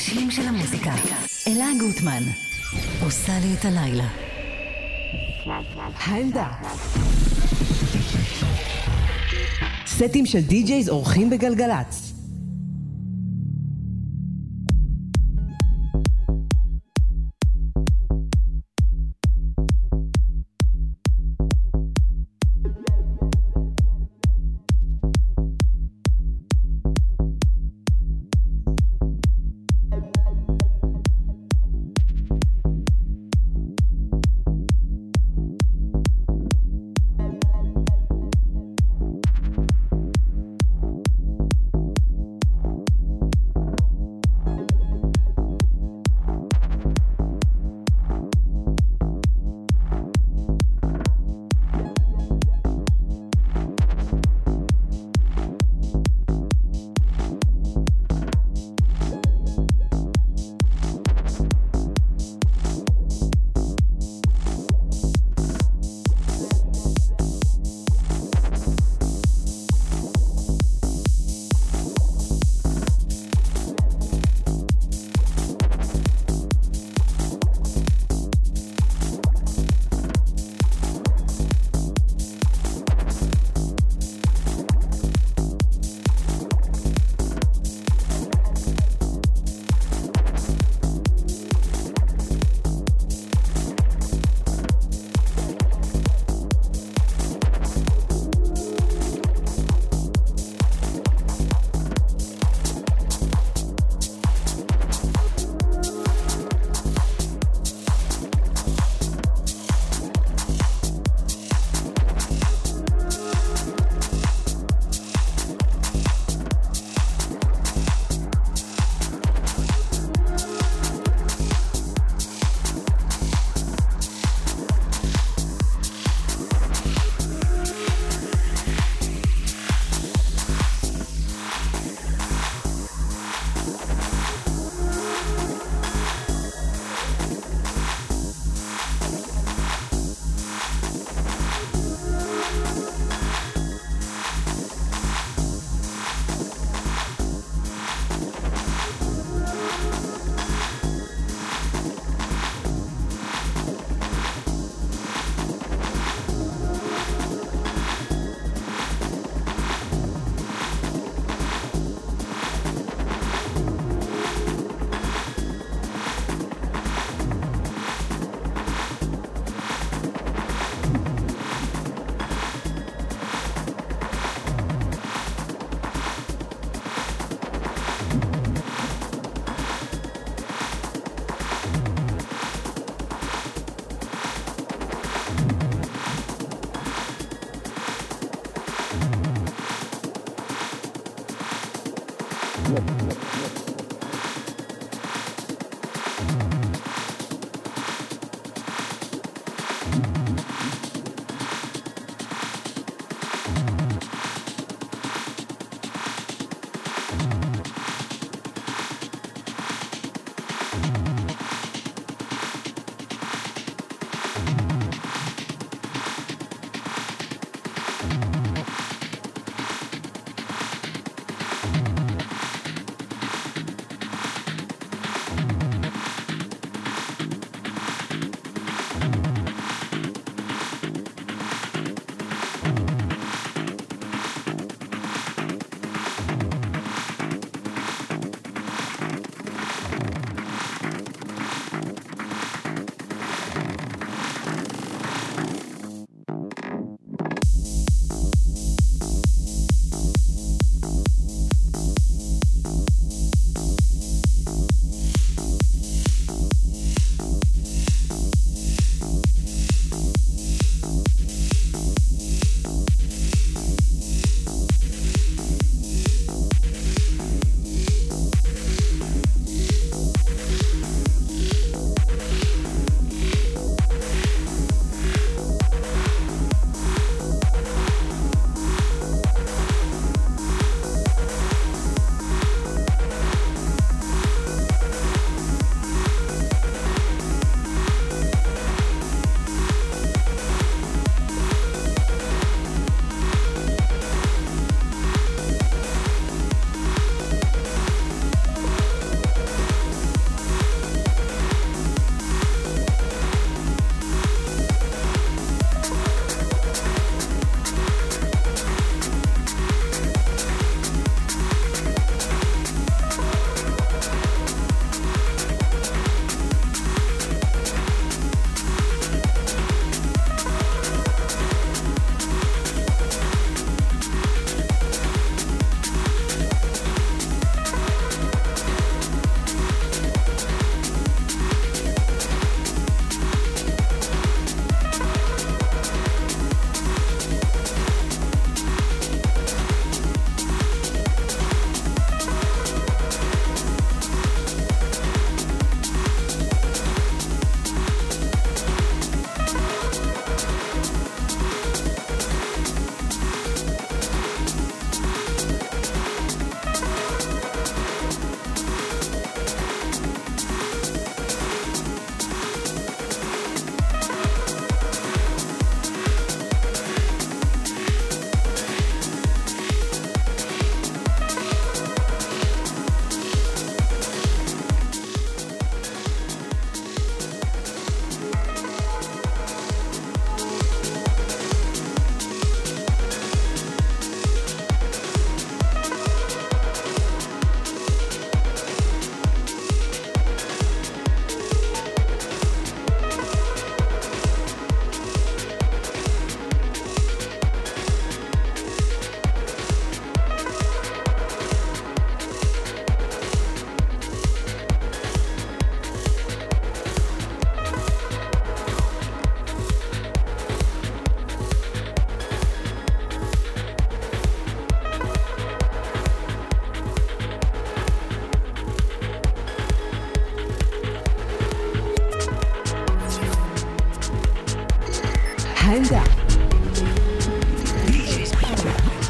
הראשים של המוזיקה. אלה גוטמן, עושה לי את הלילה. העמדה. סטים של די-ג'ייז אורחים בגלגלצ.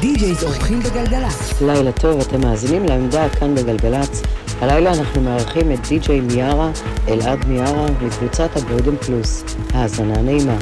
די.ג'ייז אורחים בגלגלצ. לילה טוב, אתם מאזינים לעמדה כאן בגלגלצ. הלילה אנחנו מארחים את די.ג'יי מיארה, אלעד מיארה, מקבוצת הבוידם פלוס. האזנה נעימה.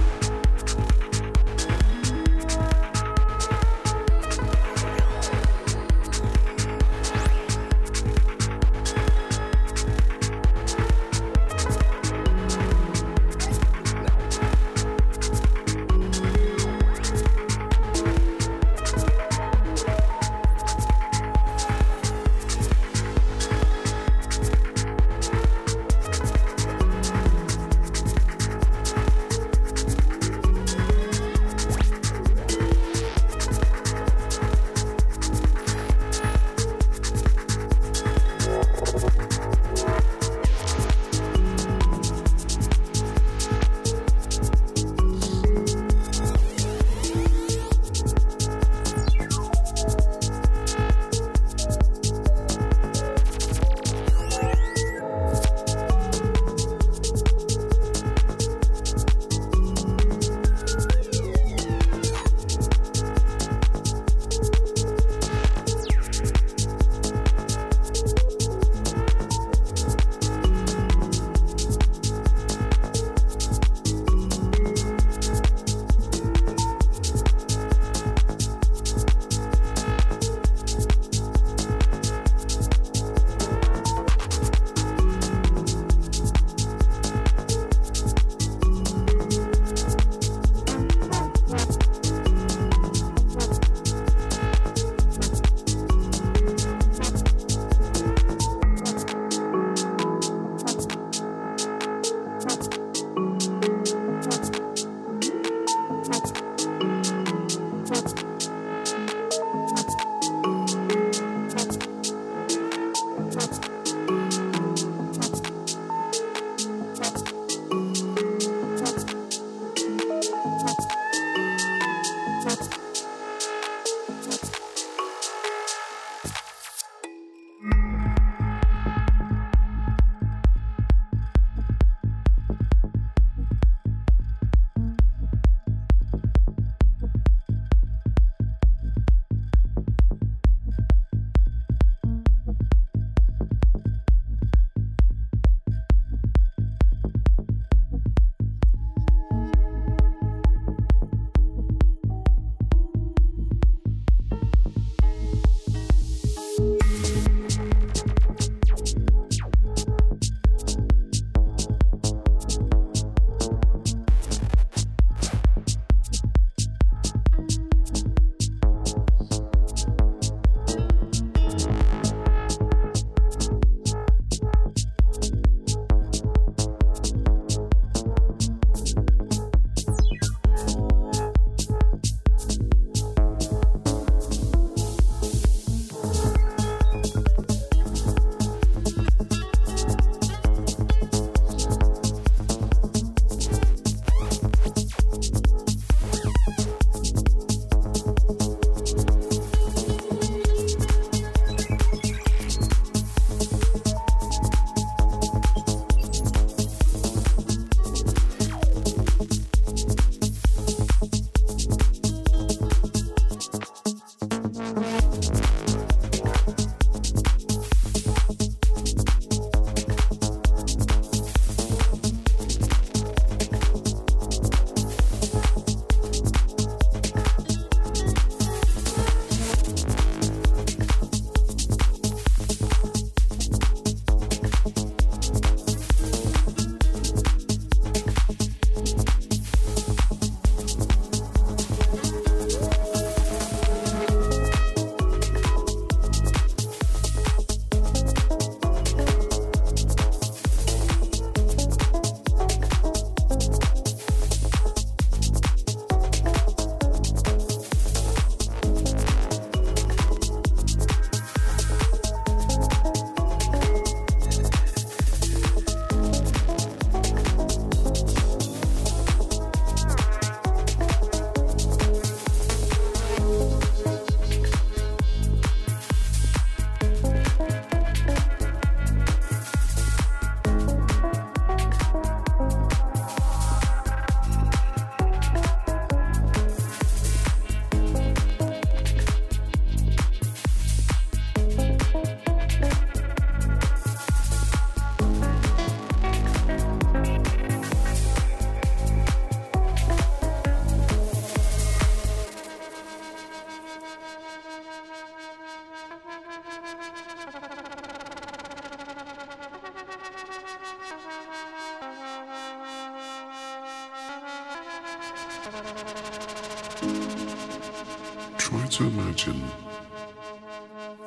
Try to imagine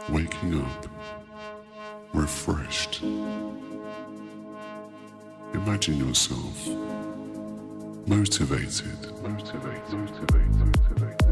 waking up refreshed. Imagine yourself motivated. motivated.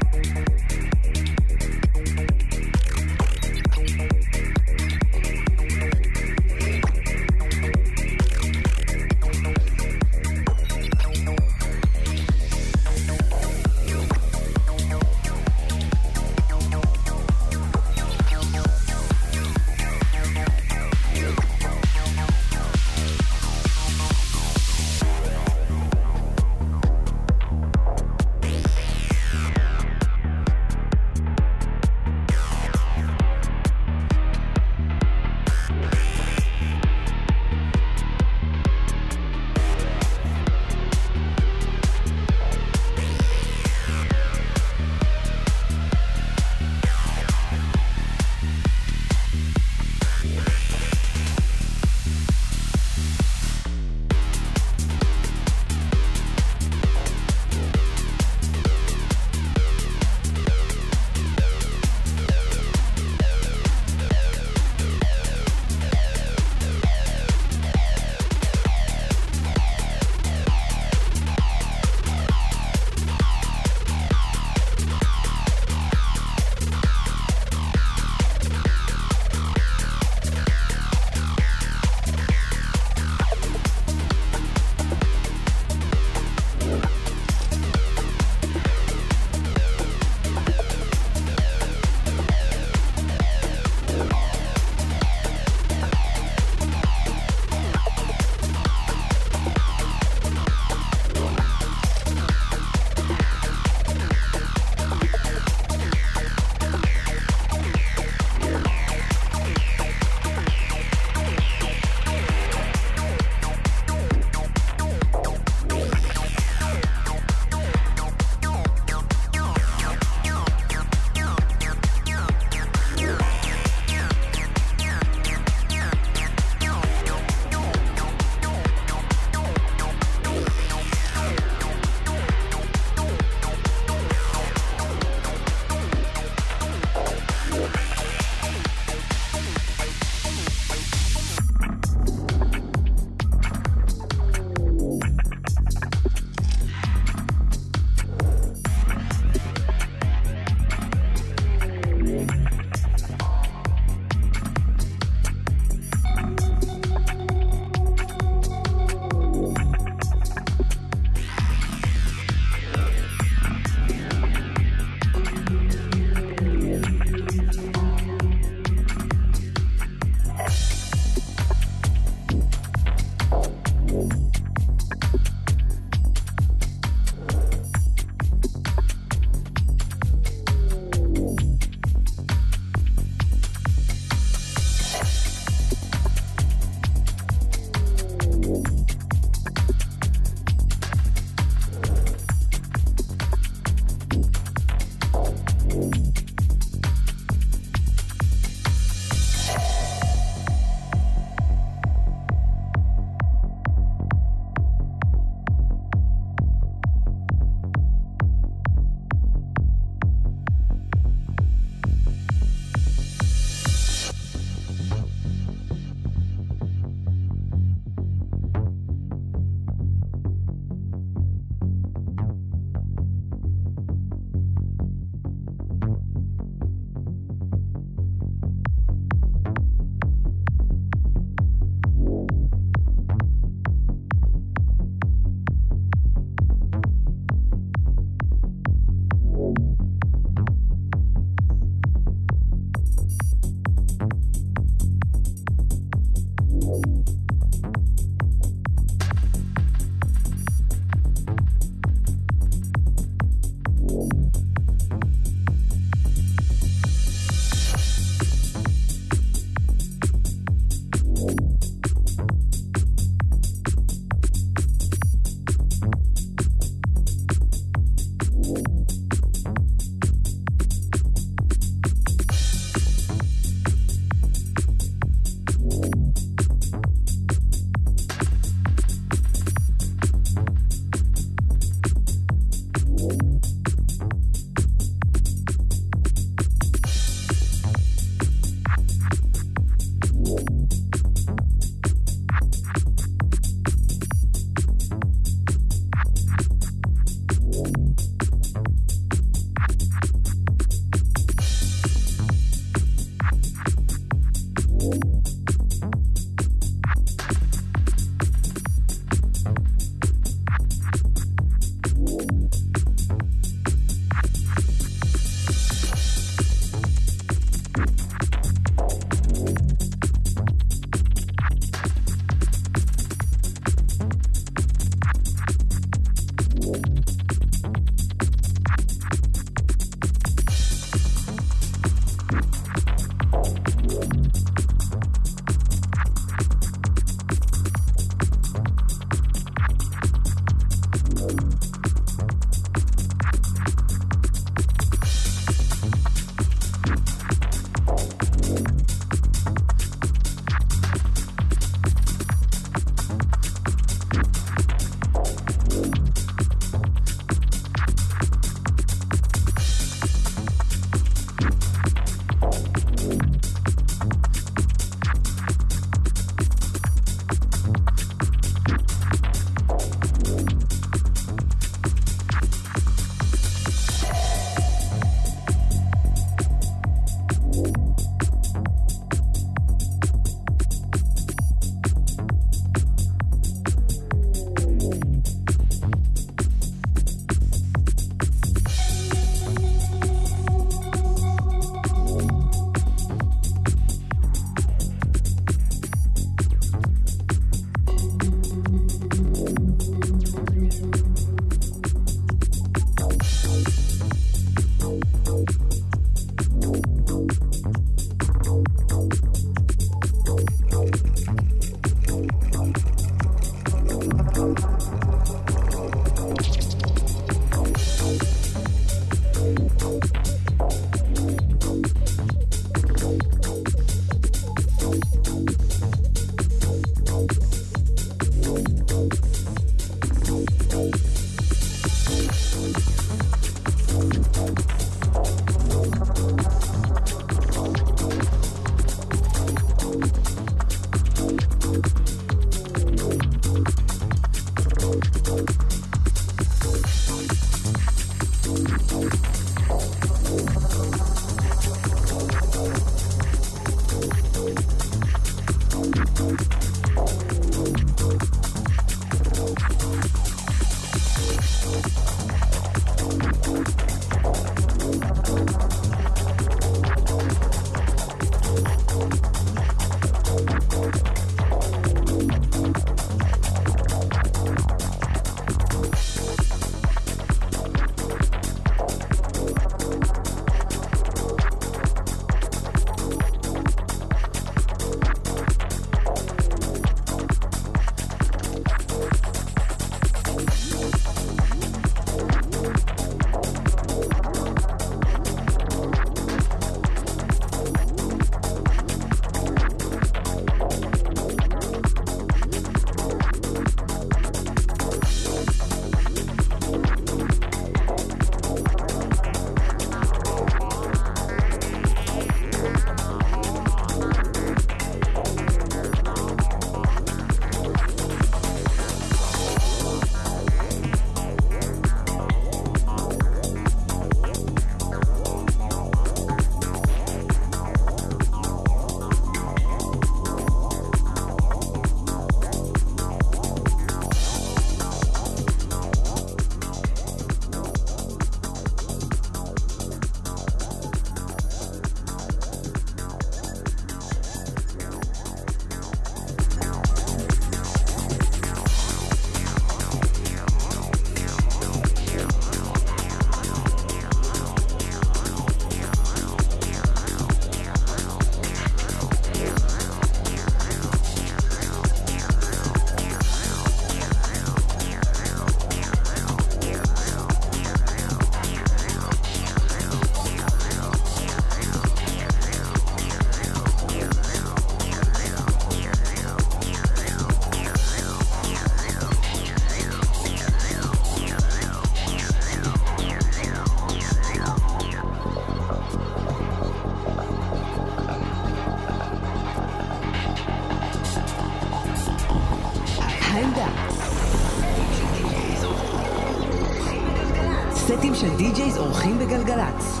בגלגלצ.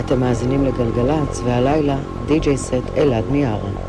אתם מאזינים לגלגלצ, והלילה די.ג'יי סט אלעד מיארה.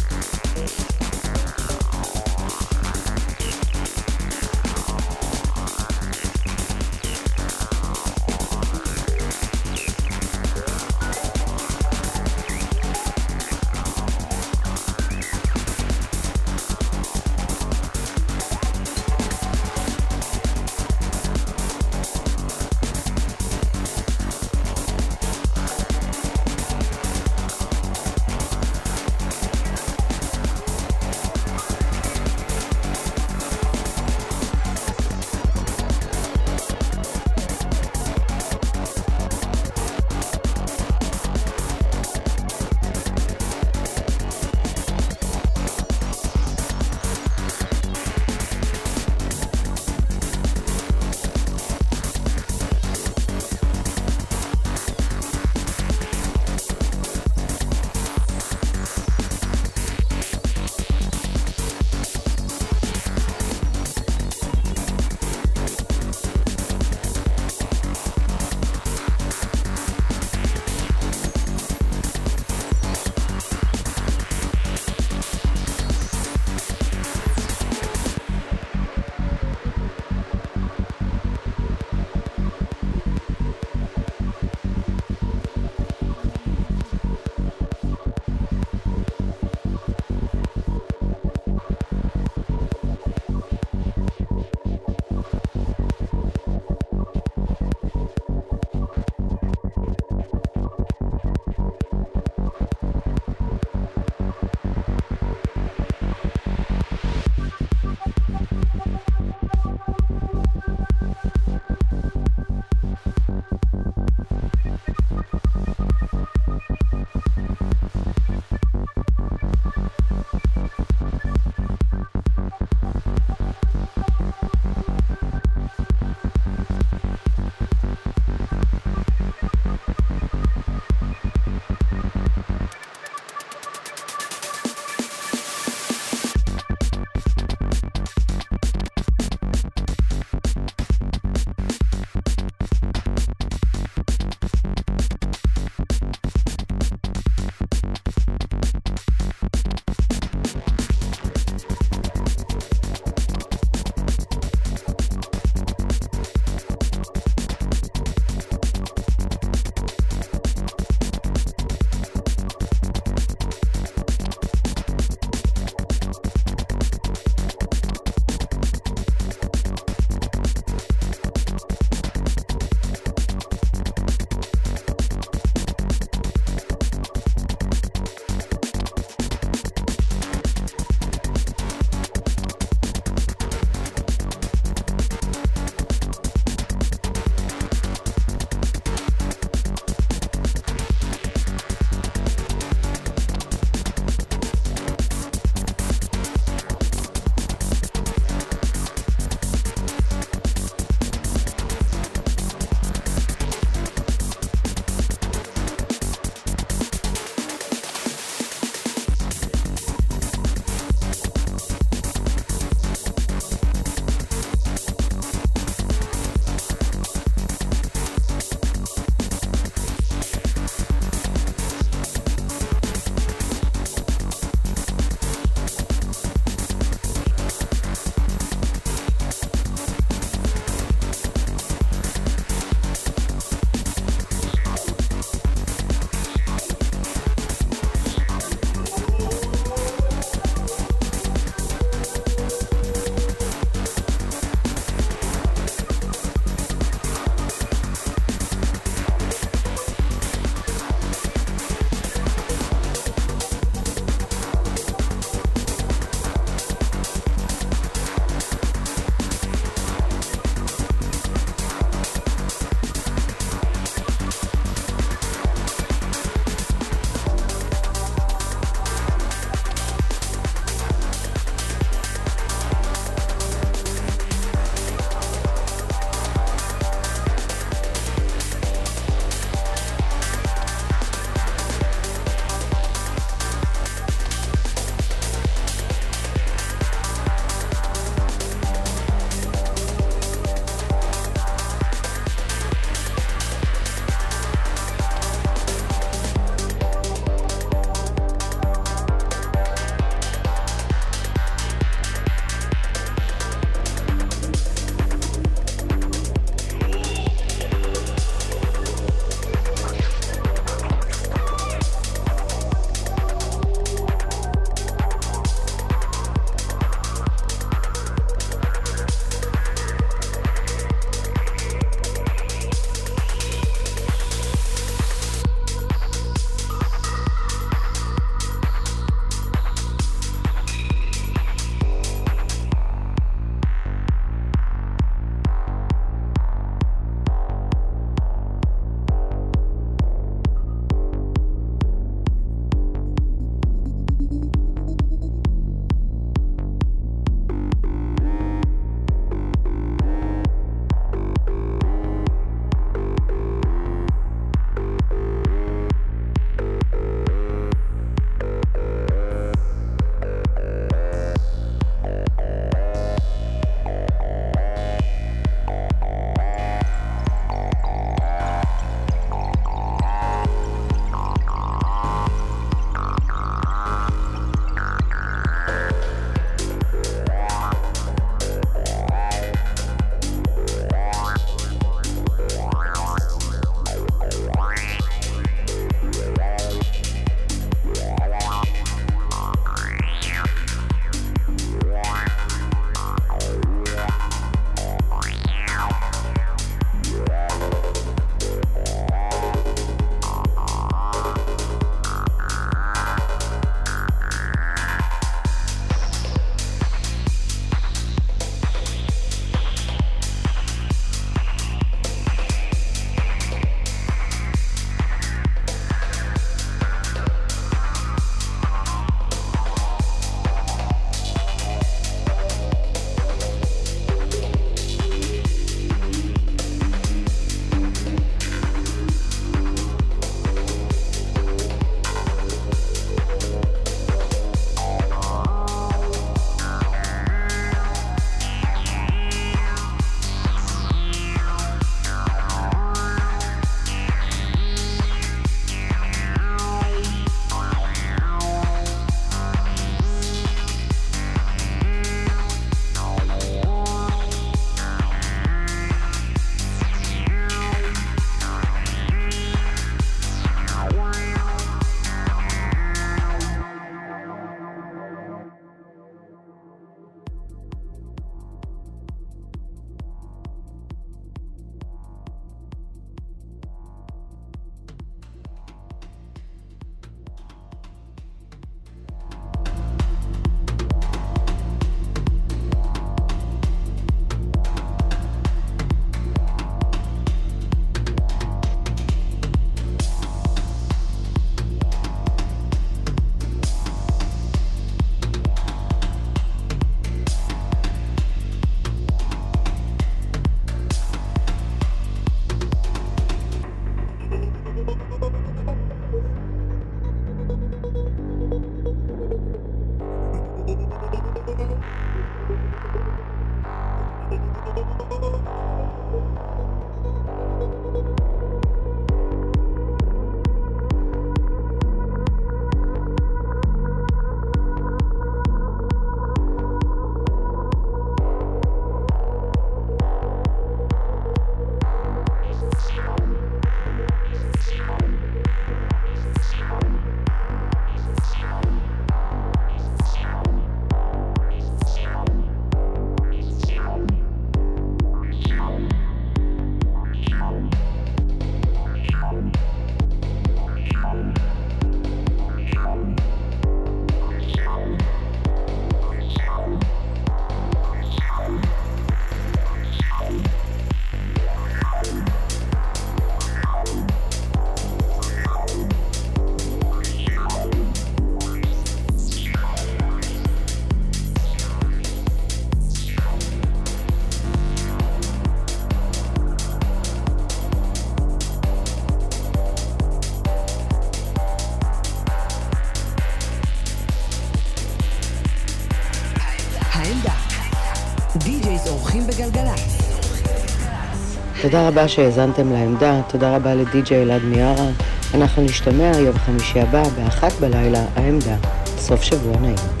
תודה רבה שהאזנתם לעמדה, תודה רבה לדי.ג'יי אלעד מיארה. אנחנו נשתמע יום חמישי הבא באחת בלילה, העמדה. סוף שבוע נעים.